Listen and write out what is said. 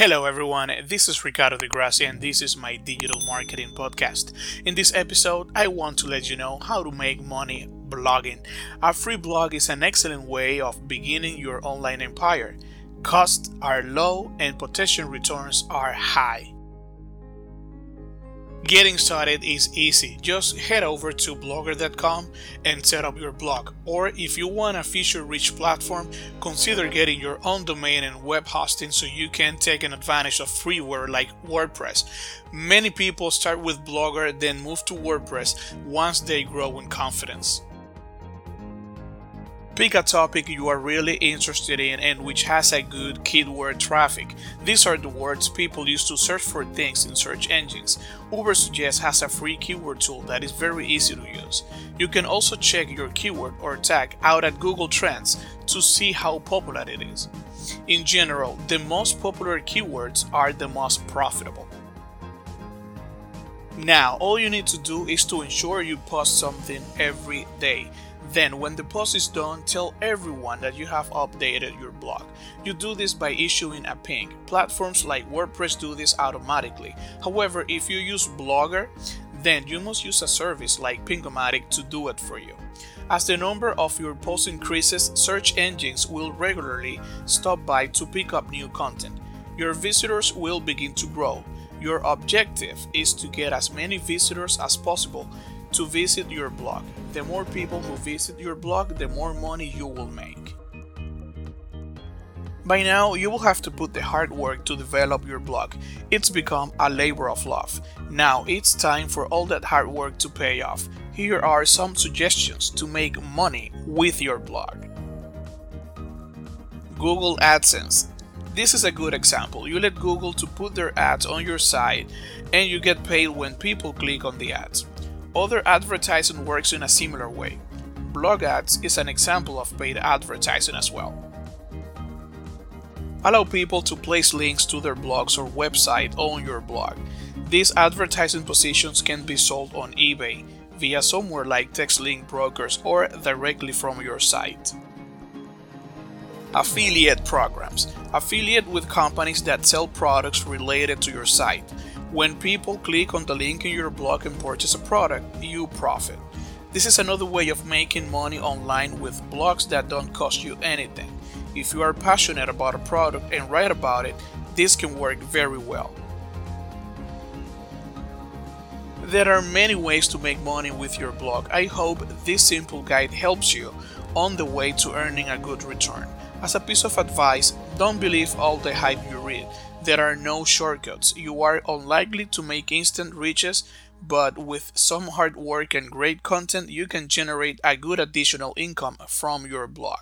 Hello everyone, this is Ricardo de Gracia and this is my digital marketing podcast. In this episode, I want to let you know how to make money blogging. A free blog is an excellent way of beginning your online empire. Costs are low and potential returns are high. Getting started is easy. Just head over to blogger.com and set up your blog. Or if you want a feature rich platform, consider getting your own domain and web hosting so you can take an advantage of freeware like WordPress. Many people start with Blogger, then move to WordPress once they grow in confidence. Pick a topic you are really interested in and which has a good keyword traffic. These are the words people use to search for things in search engines. Ubersuggest has a free keyword tool that is very easy to use. You can also check your keyword or tag out at Google Trends to see how popular it is. In general, the most popular keywords are the most profitable. Now, all you need to do is to ensure you post something every day. Then, when the post is done, tell everyone that you have updated your blog. You do this by issuing a ping. Platforms like WordPress do this automatically. However, if you use Blogger, then you must use a service like Pingomatic to do it for you. As the number of your posts increases, search engines will regularly stop by to pick up new content. Your visitors will begin to grow. Your objective is to get as many visitors as possible to visit your blog. The more people who visit your blog, the more money you will make. By now, you will have to put the hard work to develop your blog. It's become a labor of love. Now it's time for all that hard work to pay off. Here are some suggestions to make money with your blog. Google AdSense. This is a good example. You let Google to put their ads on your site and you get paid when people click on the ads. Other advertising works in a similar way. Blog ads is an example of paid advertising as well. Allow people to place links to their blogs or website on your blog. These advertising positions can be sold on eBay via somewhere like text link brokers or directly from your site. Affiliate programs. Affiliate with companies that sell products related to your site. When people click on the link in your blog and purchase a product, you profit. This is another way of making money online with blogs that don't cost you anything. If you are passionate about a product and write about it, this can work very well. There are many ways to make money with your blog. I hope this simple guide helps you on the way to earning a good return. As a piece of advice, don't believe all the hype you read. There are no shortcuts. You are unlikely to make instant riches, but with some hard work and great content, you can generate a good additional income from your blog.